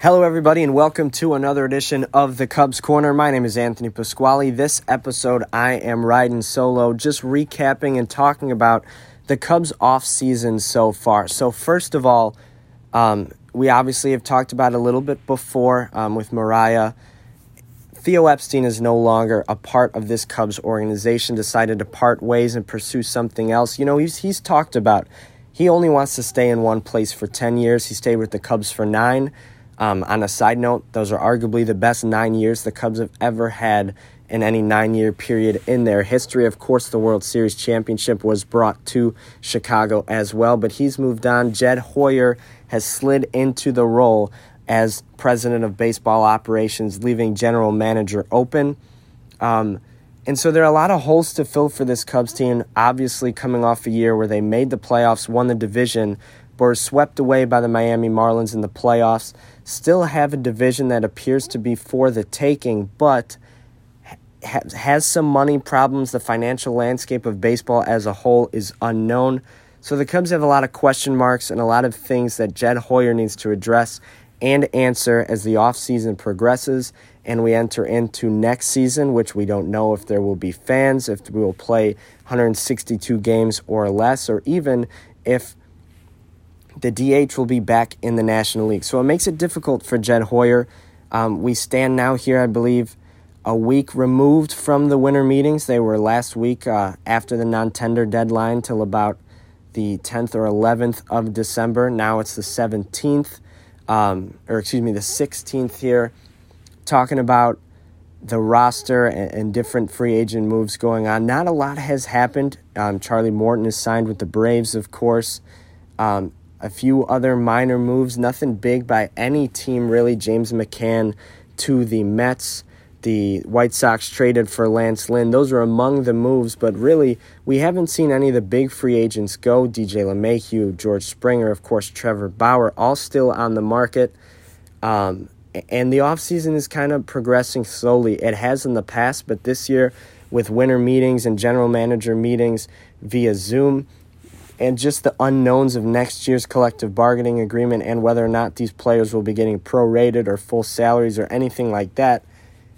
Hello, everybody, and welcome to another edition of the Cubs Corner. My name is Anthony Pasquale. This episode, I am riding solo, just recapping and talking about the Cubs' off season so far. So, first of all, um, we obviously have talked about a little bit before um, with Mariah. Theo Epstein is no longer a part of this Cubs organization, decided to part ways and pursue something else. You know, he's, he's talked about he only wants to stay in one place for 10 years. He stayed with the Cubs for nine. Um, on a side note, those are arguably the best nine years the Cubs have ever had in any nine year period in their history. Of course, the World Series championship was brought to Chicago as well, but he's moved on. Jed Hoyer has slid into the role as president of baseball operations, leaving general manager open. Um, and so there are a lot of holes to fill for this Cubs team, obviously coming off a year where they made the playoffs, won the division, but were swept away by the Miami Marlins in the playoffs. Still have a division that appears to be for the taking, but has some money problems. The financial landscape of baseball as a whole is unknown. So the Cubs have a lot of question marks and a lot of things that Jed Hoyer needs to address and answer as the offseason progresses and we enter into next season, which we don't know if there will be fans, if we will play 162 games or less, or even if the DH will be back in the National League. So it makes it difficult for Jed Hoyer. Um, we stand now here, I believe, a week removed from the winter meetings. They were last week uh, after the non tender deadline till about the 10th or 11th of December. Now it's the 17th, um, or excuse me, the 16th here, talking about the roster and, and, different free agent moves going on. Not a lot has happened. Um, Charlie Morton is signed with the Braves, of course. Um, a few other minor moves, nothing big by any team really. James McCann to the Mets the White Sox traded for Lance Lynn. Those are among the moves, but really, we haven't seen any of the big free agents go. DJ LeMahieu, George Springer, of course, Trevor Bauer, all still on the market. Um, and the offseason is kind of progressing slowly. It has in the past, but this year, with winter meetings and general manager meetings via Zoom, and just the unknowns of next year's collective bargaining agreement and whether or not these players will be getting prorated or full salaries or anything like that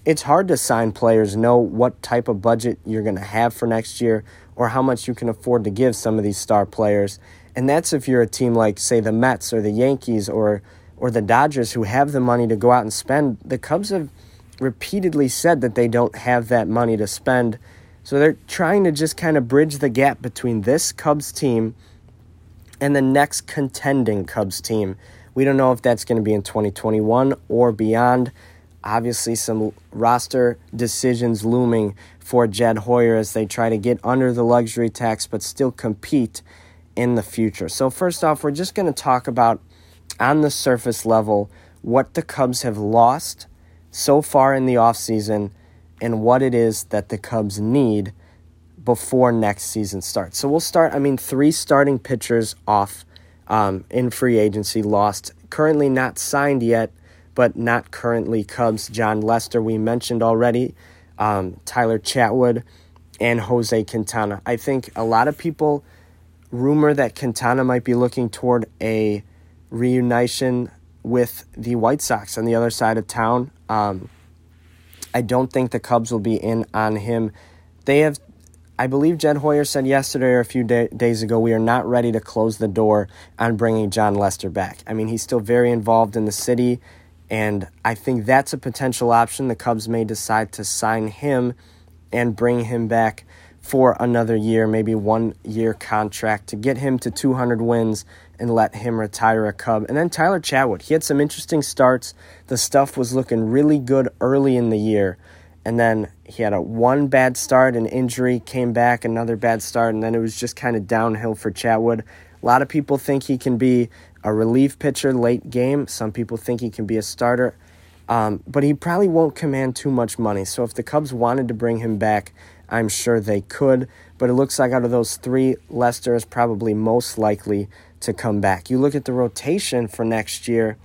it's hard to sign players, know what type of budget you're going to have for next year or how much you can afford to give some of these star players. And that's if you're a team like, say, the Mets or the Yankees or, or the Dodgers who have the money to go out and spend. The Cubs have repeatedly said that they don't have that money to spend. So they're trying to just kind of bridge the gap between this Cubs team and the next contending Cubs team. We don't know if that's going to be in 2021 or beyond obviously some roster decisions looming for Jed Hoyer as they try to get under the luxury tax but still compete in the future. So, first off, we're just going to talk about on the surface level what the Cubs have lost so far in the offseason and what it is that the Cubs need before next season starts. So, we'll start, I mean, three starting pitchers off um, in free agency lost, currently not signed yet but not currently Cubs. Jon Lester, we mentioned already, um, Tyler Chatwood, and Jose Quintana. I think a lot of people rumor that Quintana might be looking toward a reunition with the White Sox on the other side of town. Um, I don't think the Cubs will be in on him. They have, I believe Jed Hoyer said yesterday or a few day, days ago, we are not ready to close the door on bringing Jon Lester back. I mean, he's still very involved in the city. And I think that's a potential option. The Cubs may decide to sign him and bring him back for another year, maybe one year contract to get him to 200 wins and let him retire a Cub. And then Tyler Chatwood, he had some interesting starts. The stuff was looking really good early in the year. And then he had a one bad start, an injury, came back, another bad start, and then it was just kind of downhill for Chatwood. A lot of people think he can be a relief pitcher late game. Some people think he can be a starter. Um, but he probably won't command too much money. So if the Cubs wanted to bring him back, I'm sure they could. But it looks like out of those three, Lester is probably most likely to come back. You look at the rotation for next year,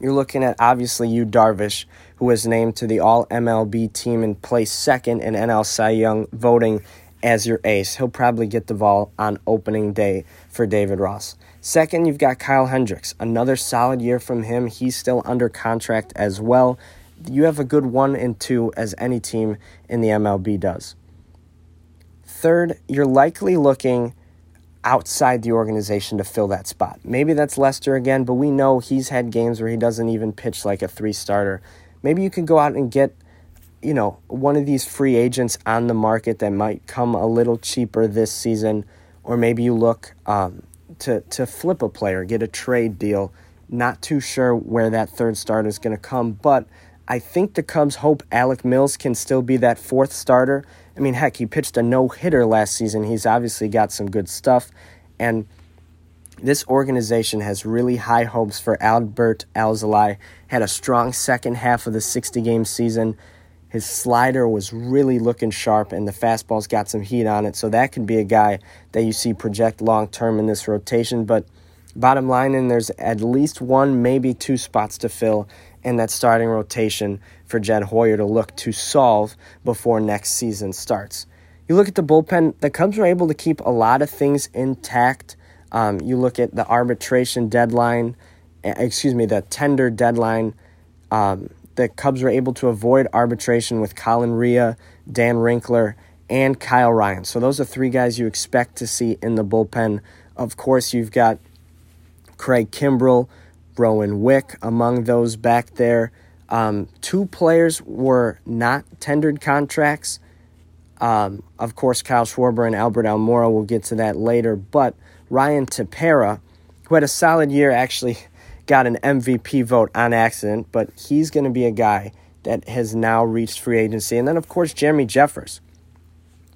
you're looking at obviously Yu Darvish, who was named to the All MLB team and placed second in NL Cy Young voting as your ace. He'll probably get the ball on opening day for David Ross. Second, you've got Kyle Hendricks. Another solid year from him. He's still under contract as well. You have a good one and two as any team in the MLB does. Third, you're likely looking outside the organization to fill that spot. Maybe that's Lester again, but we know he's had games where he doesn't even pitch like a three starter. Maybe you can go out and get, you know, one of these free agents on the market that might come a little cheaper this season, or maybe you look um, to to flip a player, get a trade deal. Not too sure where that third starter is going to come, but I think the Cubs hope Alec Mills can still be that fourth starter. I mean, heck, he pitched a no hitter last season. He's obviously got some good stuff, and this organization has really high hopes for Adbert Alzolay. Had a strong second half of the 60 game season. His slider was really looking sharp, and the fastball's got some heat on it. So that could be a guy that you see project long term in this rotation. But bottom line, and there's at least one, maybe two spots to fill in that starting rotation for Jed Hoyer to look to solve before next season starts. You look at the bullpen, the Cubs were able to keep a lot of things intact. Um, you look at the arbitration deadline, eh, excuse me, the tender deadline. Um, the Cubs were able to avoid arbitration with Colin Rea, Dan Winkler, and Kyle Ryan. So those are three guys you expect to see in the bullpen. Of course, you've got Craig Kimbrel, Rowan Wick among those back there. Um, two players were not tendered contracts. Um, of course, Kyle Schwarber and Albert Almora, we'll get to that later. But Ryan Tepera, who had a solid year, actually got an MVP vote on accident, but he's going to be a guy that has now reached free agency. And then, of course, Jeremy Jeffress.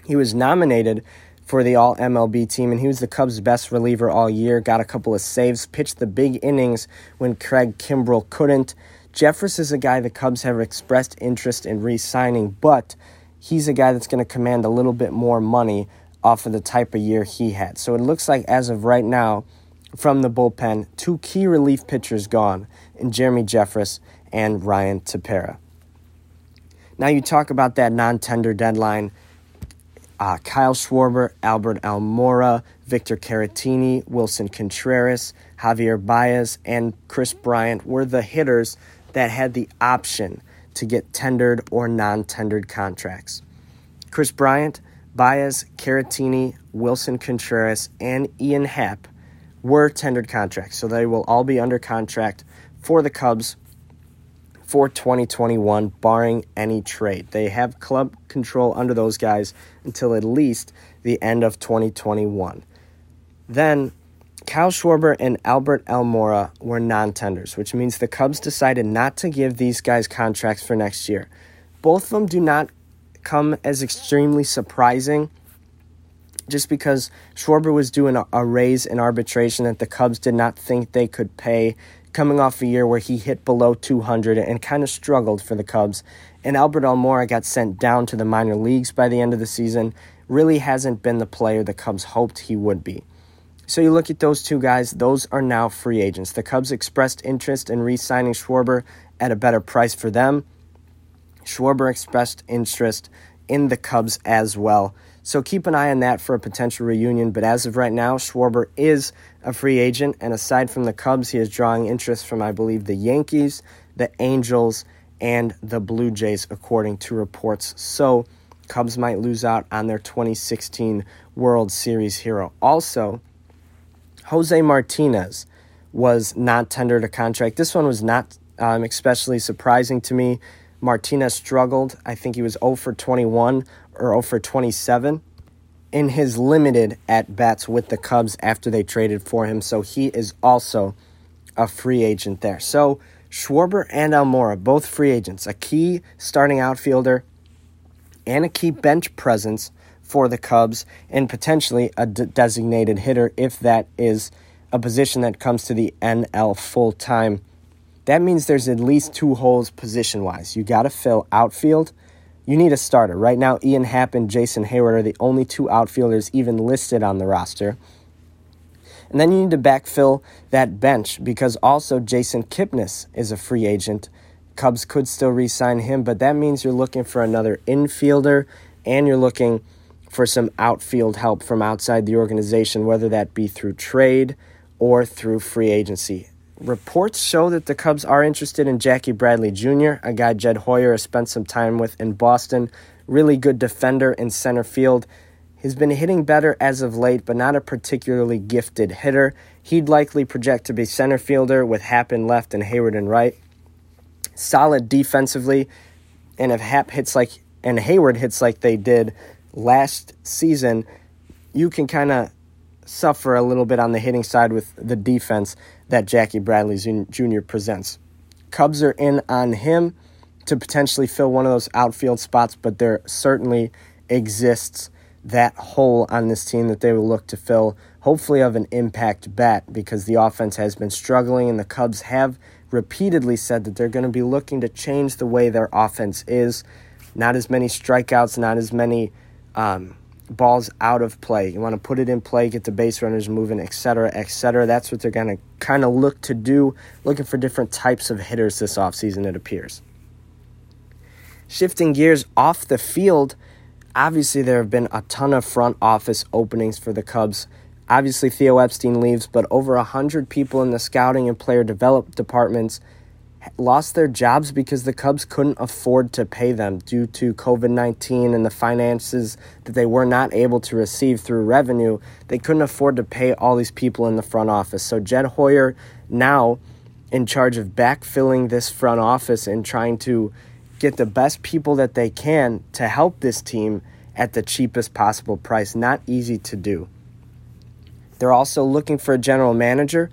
He was nominated for the All MLB team, and he was the Cubs' best reliever all year. Got a couple of saves, pitched the big innings when Craig Kimbrel couldn't. Jeffress is a guy the Cubs have expressed interest in re signing, but he's a guy that's going to command a little bit more money off of the type of year he had. So it looks like, as of right now, from the bullpen, two key relief pitchers gone in Jeremy Jeffress and Ryan Tepera. Now you talk about that non-tender deadline. Uh, Kyle Schwarber, Albert Almora, Victor Caratini, Willson Contreras, Javier Baez, and Kris Bryant were the hitters that had the option to get tendered or non tendered contracts. Kris Bryant, Baez, Caratini, Willson Contreras, and Ian Happ were tendered contracts. So they will all be under contract for the Cubs for 2021, barring any trade. They have club control under those guys until at least the end of 2021. Then Kyle Schwarber and Albert Almora were non tenders, which means the Cubs decided not to give these guys contracts for next year. Both of them do not come as extremely surprising just because Schwarber was doing a raise in arbitration that the Cubs did not think they could pay, coming off a year where he hit below 200 and kind of struggled for the Cubs. And Albert Almora got sent down to the minor leagues by the end of the season. Really hasn't been the player the Cubs hoped he would be. So you look at those two guys, those are now free agents. The Cubs expressed interest in re signing Schwarber at a better price for them. Schwarber expressed interest in the Cubs as well. So keep an eye on that for a potential reunion. But as of right now, Schwarber is a free agent. And aside from the Cubs, he is drawing interest from, I believe, the Yankees, the Angels, and the Blue Jays, according to reports. So Cubs might lose out on their 2016 World Series hero. Also, Jose Martinez was not tendered a contract. This one was not um, especially surprising to me. Martinez struggled. I think he was 0 for 21 or 0 for 27 in his limited at bats with the Cubs after they traded for him. So he is also a free agent there. So Schwarber and Almora, both free agents, a key starting outfielder and a key bench presence for the Cubs, and potentially a designated hitter if that is a position that comes to the NL full time. That means there's at least two holes position wise. You got to fill outfield you need a starter. Right now, Ian Happ and Jason Heyward are the only two outfielders even listed on the roster. And then you need to backfill that bench because also Jason Kipnis is a free agent. Cubs could still re sign him, but that means you're looking for another infielder and you're looking for some outfield help from outside the organization, whether that be through trade or through free agency. Reports show that the Cubs are interested in Jackie Bradley Jr., a guy Jed Hoyer has spent some time with in Boston. Really good defender in center field. He's been hitting better as of late, but not a particularly gifted hitter. He'd likely project to be center fielder with Happ in left and Heyward in right. Solid defensively, and if Happ hits like and Heyward hits like they did last season, you can kind of suffer a little bit on the hitting side with the defense that Jackie Bradley Jr. presents. Cubs are in on him to potentially fill one of those outfield spots, but there certainly exists that hole on this team that they will look to fill, hopefully of an impact bat, because the offense has been struggling, and the Cubs have repeatedly said that they're going to be looking to change the way their offense is. Not as many strikeouts, not as many um, balls out of play. You want to put it in play, get the base runners moving, etc., etc. That's what they're going to kind of look to do, looking for different types of hitters this offseason, it appears. Shifting gears off the field, obviously there have been a ton of front office openings for the Cubs. Obviously, Theo Epstein leaves, but over 100 people in the scouting and player development departments – lost their jobs because the Cubs couldn't afford to pay them due to COVID 19 and the finances that they were not able to receive through revenue. They couldn't afford to pay all these people in the front office. So, Jed Hoyer now in charge of backfilling this front office and trying to get the best people that they can to help this team at the cheapest possible price. Not easy to do. They're also looking for a general manager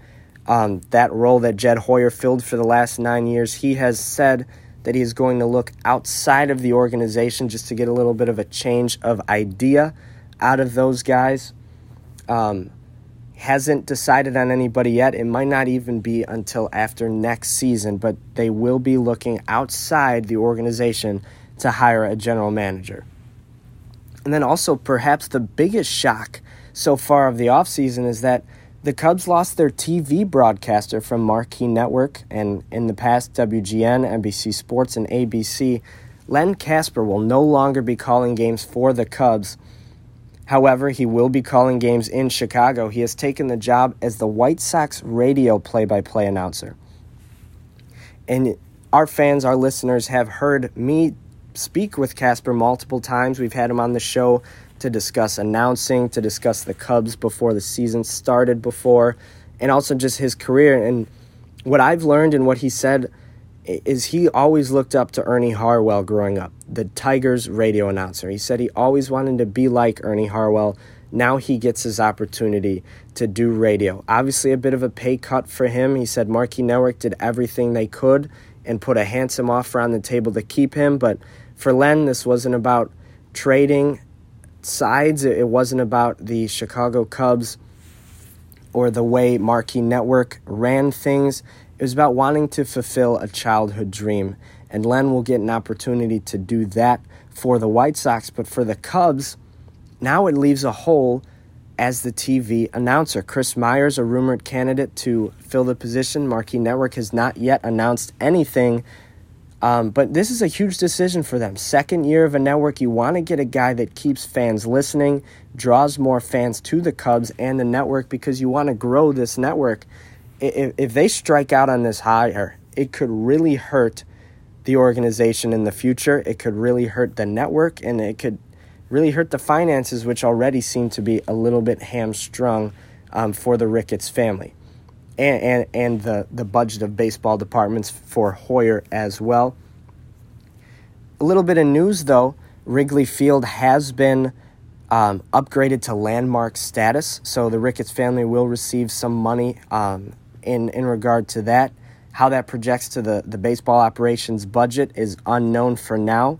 um, that role that Jed Hoyer filled for the last nine years. He has said that he is going to look outside of the organization just to get a little bit of a change of idea out of those guys. Um, hasn't decided on anybody yet. It might not even be until after next season, but they will be looking outside the organization to hire a general manager. And then also, perhaps the biggest shock so far of the offseason is that the Cubs lost their TV broadcaster from Marquee Network and in the past WGN, NBC Sports, and ABC. Len Kasper will no longer be calling games for the Cubs. However, he will be calling games in Chicago. He has taken the job as the White Sox radio play by play announcer. And our fans, our listeners, have heard me speak with Kasper multiple times. We've had him on the show to discuss announcing, to discuss the Cubs before the season started before, and also just his career. And what I've learned and what he said is he always looked up to Ernie Harwell growing up, the Tigers radio announcer. He said he always wanted to be like Ernie Harwell. Now he gets his opportunity to do radio. Obviously, a bit of a pay cut for him. He said Marquee Network did everything they could and put a handsome offer on the table to keep him. But for Len, this wasn't about trading sides. It wasn't about the Chicago Cubs or the way Marquee Network ran things. It was about wanting to fulfill a childhood dream. And Len will get an opportunity to do that for the White Sox. But for the Cubs, now it leaves a hole as the TV announcer. Chris Myers, a rumored candidate to fill the position. Marquee Network has not yet announced anything um, but this is a huge decision for them. Second year of a network, you want to get a guy that keeps fans listening, draws more fans to the Cubs and the network because you want to grow this network. If, if they strike out on this hire, it could really hurt the organization in the future. It could really hurt the network and it could really hurt the finances, which already seem to be a little bit hamstrung um, for the Ricketts family and, and, and the, the budget of baseball departments for Hoyer as well. A little bit of news though Wrigley Field has been um, upgraded to landmark status, so the Ricketts family will receive some money um, in, in regard to that. How that projects to the, the baseball operations budget is unknown for now.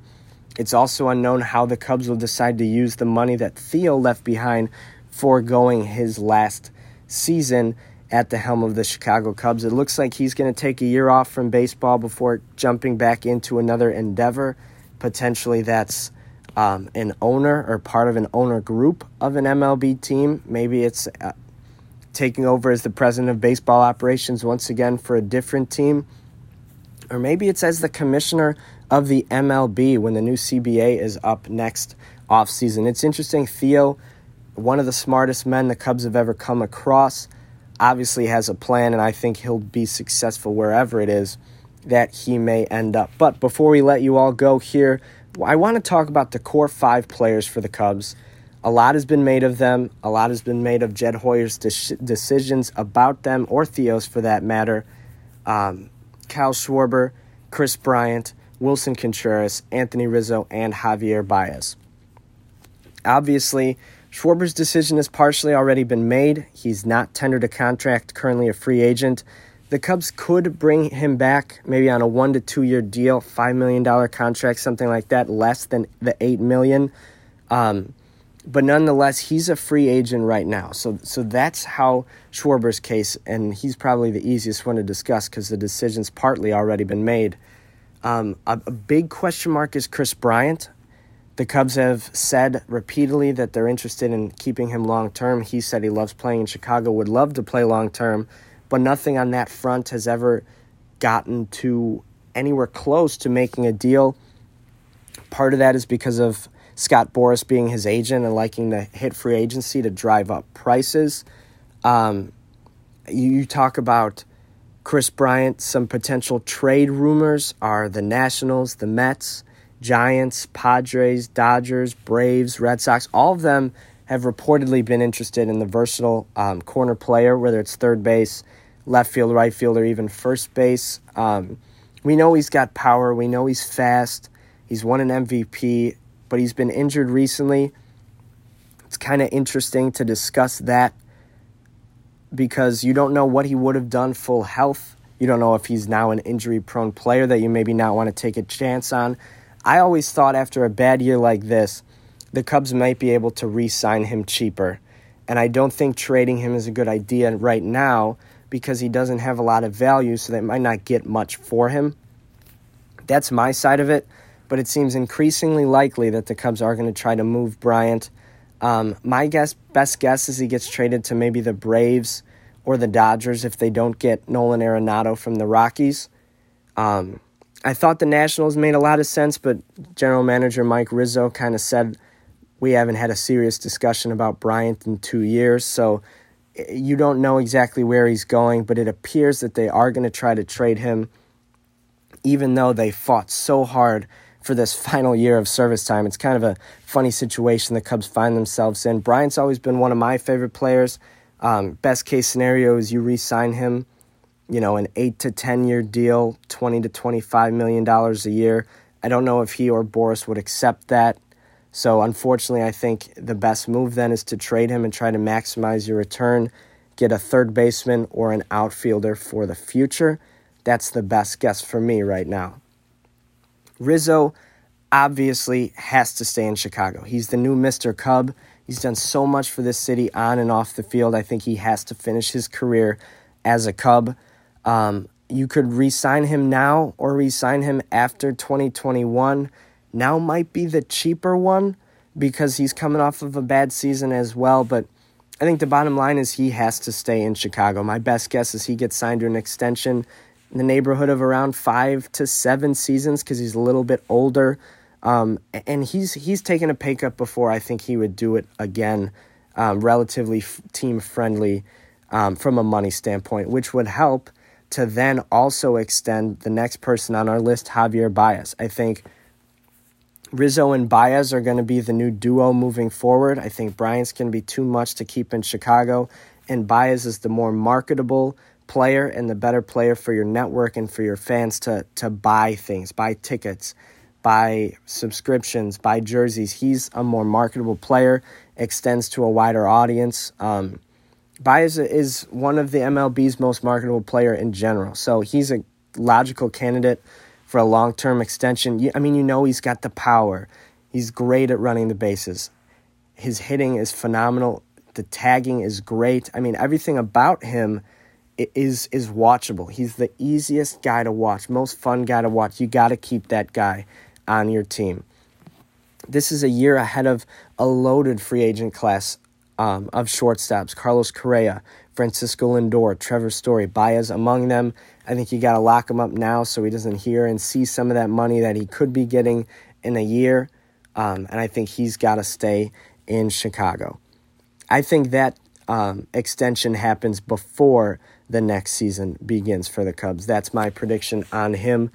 It's also unknown how the Cubs will decide to use the money that Theo left behind foregoing his last season at the helm of the Chicago Cubs. It looks like he's going to take a year off from baseball before jumping back into another endeavor. Potentially, that's um, an owner or part of an owner group of an MLB team. Maybe it's uh, taking over as the president of baseball operations once again for a different team. Or maybe it's as the commissioner of the MLB when the new CBA is up next offseason. It's interesting. Theo, one of the smartest men the Cubs have ever come across, obviously has a plan, and I think he'll be successful wherever it is that he may end up. But before we let you all go here, I want to talk about the core five players for the Cubs. A lot has been made of them. A lot has been made of Jed Hoyer's de- decisions about them, or Theo's for that matter. Um, Kyle Schwarber, Kris Bryant, Willson Contreras, Anthony Rizzo, and Javier Baez. Obviously, Schwarber's decision has partially already been made. He's not tendered a contract, currently a free agent. The Cubs could bring him back maybe on a one to two year deal, $5 million contract, something like that, less than the 8 million. Um, but nonetheless, he's a free agent right now. So, so that's how Schwarber's case, and he's probably the easiest one to discuss because the decision's partly already been made. Um, a, a big question mark is Kris Bryant. The Cubs have said repeatedly that they're interested in keeping him long term. He said he loves playing in Chicago, would love to play long term, but nothing on that front has ever gotten to anywhere close to making a deal. Part of that is because of Scott Boras being his agent and liking to hit free agency to drive up prices. Um, you talk about Kris Bryant, some potential trade rumors are the Nationals, the Mets, Giants, Padres, Dodgers, Braves, Red Sox. All of them have reportedly been interested in the versatile um, corner player, whether it's third base, left field, right field, or even first base. Um, we know he's got power. We know he's fast. He's won an MVP but he's been injured recently. It's kind of interesting to discuss that because you don't know what he would have done full health. You don't know if he's now an injury prone player that you maybe not want to take a chance on. I always thought after a bad year like this, the Cubs might be able to re sign him cheaper. And I don't think trading him is a good idea right now because he doesn't have a lot of value, so they might not get much for him. That's my side of it but it seems increasingly likely that the Cubs are going to try to move Bryant. Um, my guess, best guess, is he gets traded to maybe the Braves or the Dodgers if they don't get Nolan Arenado from the Rockies. Um, I thought the Nationals made a lot of sense, but general manager Mike Rizzo kind of said we haven't had a serious discussion about Bryant in two years, so eh, you don't know exactly where he's going, but it appears that they are going to try to trade him, even though they fought so hard for this final year of service time. It's kind of a funny situation the Cubs find themselves in. Bryant's always been one of my favorite players. Um, best case scenario is you re-sign him, you know, an eight to ten year deal, twenty to twenty-five million dollars a year. I don't know if he or Boras would accept that. So unfortunately, I think the best move then is to trade him and try to maximize your return, get a third baseman or an outfielder for the future. That's the best guess for me right now. Rizzo obviously has to stay in Chicago. He's the new Mr. Cub. He's done so much for this city on and off the field. I think he has to finish his career as a Cub. Um, you could re sign him now or re sign him after 2021. Now might be the cheaper one because he's coming off of a bad season as well. But I think the bottom line is he has to stay in Chicago. My best guess is he gets signed to an extension in the neighborhood of around five to seven seasons because he's a little bit older. Um, and he's he's taken a pay cut before. I think he would do it again, um, relatively f- team friendly um, from a money standpoint, which would help to then also extend the next person on our list, Javier Baez. I think Rizzo and Baez are going to be the new duo moving forward. I think Bryant's going to be too much to keep in Chicago, and Baez is the more marketable player and the better player for your network and for your fans to to buy things, buy tickets, buy subscriptions, buy jerseys. He's a more marketable player, extends to a wider audience. Um, Baez is one of the MLB's most marketable player in general, so he's a logical candidate for a long term extension. I mean, you know, he's got the power. He's great at running the bases. His hitting is phenomenal. The tagging is great. I mean, everything about him is is watchable. He's the easiest guy to watch, most fun guy to watch. You got to keep that guy on your team. This is a year ahead of a loaded free agent class um, of shortstops: Carlos Correa, Francisco Lindor, Trevor Story, Baez among them. I think you got to lock him up now so he doesn't hear and see some of that money that he could be getting in a year. um, and I think he's got to stay in Chicago. I think that um, extension happens before the next season begins for the Cubs. That's my prediction on him.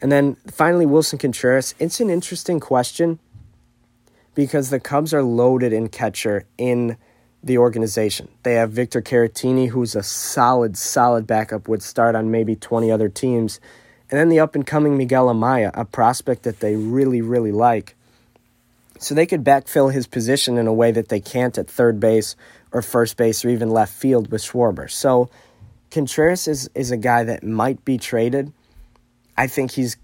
And then finally, Willson Contreras. It's an interesting question because the Cubs are loaded in catcher in the organization. They have Victor Caratini, who's a solid, solid backup, would start on maybe 20 other teams. And then the up and coming Miguel Amaya, a prospect that they really, really like. So they could backfill his position in a way that they can't at third base or first base or even left field with Schwarber. So Contreras is, is a guy that might be traded. I think he's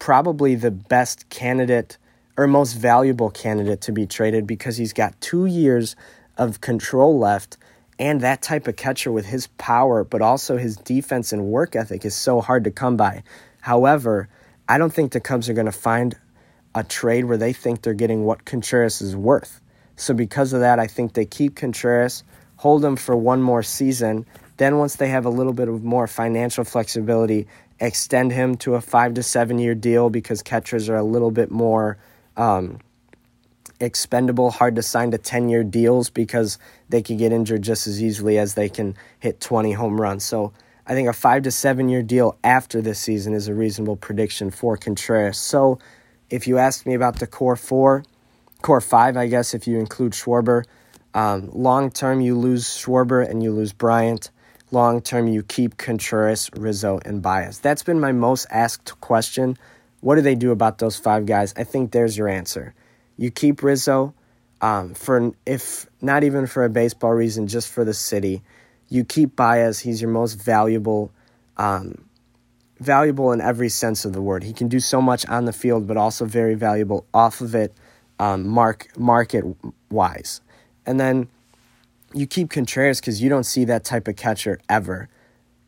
probably the best candidate or most valuable candidate to be traded because he's got two years of control left. And that type of catcher with his power, but also his defense and work ethic is so hard to come by. However, I don't think the Cubs are going to find a trade where they think they're getting what Contreras is worth. So, because of that, I think they keep Contreras, hold him for one more season. Then, once they have a little bit of more financial flexibility, extend him to a five to seven year deal because catchers are a little bit more um, expendable, hard to sign to 10 year deals because they can get injured just as easily as they can hit 20 home runs. So I think a five to seven year deal after this season is a reasonable prediction for Contreras. So if you ask me about the core four, core five, I guess, if you include Schwarber, um, long term you lose Schwarber and you lose Bryant. Long term you keep Contreras, Rizzo, and Baez. That's been my most asked question. What do they do about those five guys? I think there's your answer. You keep Rizzo um, for if not even for a baseball reason, just for the city. You keep Baez. He's your most valuable, um, valuable in every sense of the word. He can do so much on the field, but also very valuable off of it, um, mark market wise. And then you keep Contreras because you don't see that type of catcher ever,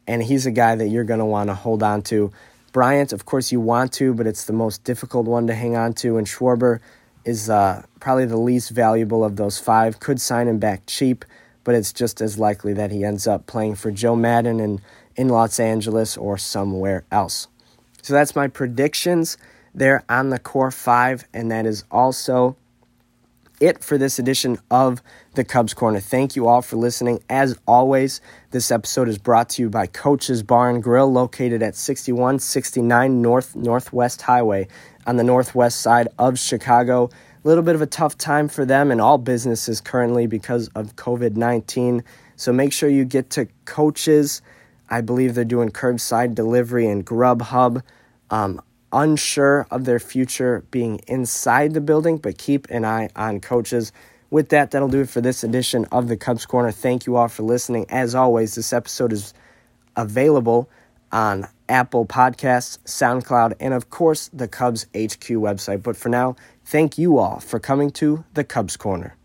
and he's a guy that you're going to want to hold on to. Bryant, of course, you want to, but it's the most difficult one to hang on to. And Schwarber, is uh, probably the least valuable of those five. Could sign him back cheap, but it's just as likely that he ends up playing for Joe Maddon in, in Los Angeles or somewhere else. So that's my predictions there on the core five, and that is also it for this edition of the Cubs Corner. Thank you all for listening. As always, this episode is brought to you by Coach's Bar and Grill, located at 6169 North Northwest Highway on the northwest side of Chicago. A little bit of a tough time for them and all businesses currently because of COVID 19. So make sure you get to Coaches. I believe they're doing curbside delivery and Grubhub. Um, unsure of their future being inside the building, but keep an eye on coaches. With that, that'll do it for this edition of the Cubs Corner. Thank you all for listening. As always, this episode is available on Apple Podcasts, SoundCloud, and of course the Cubs HQ website. But for now, thank you all for coming to the Cubs Corner.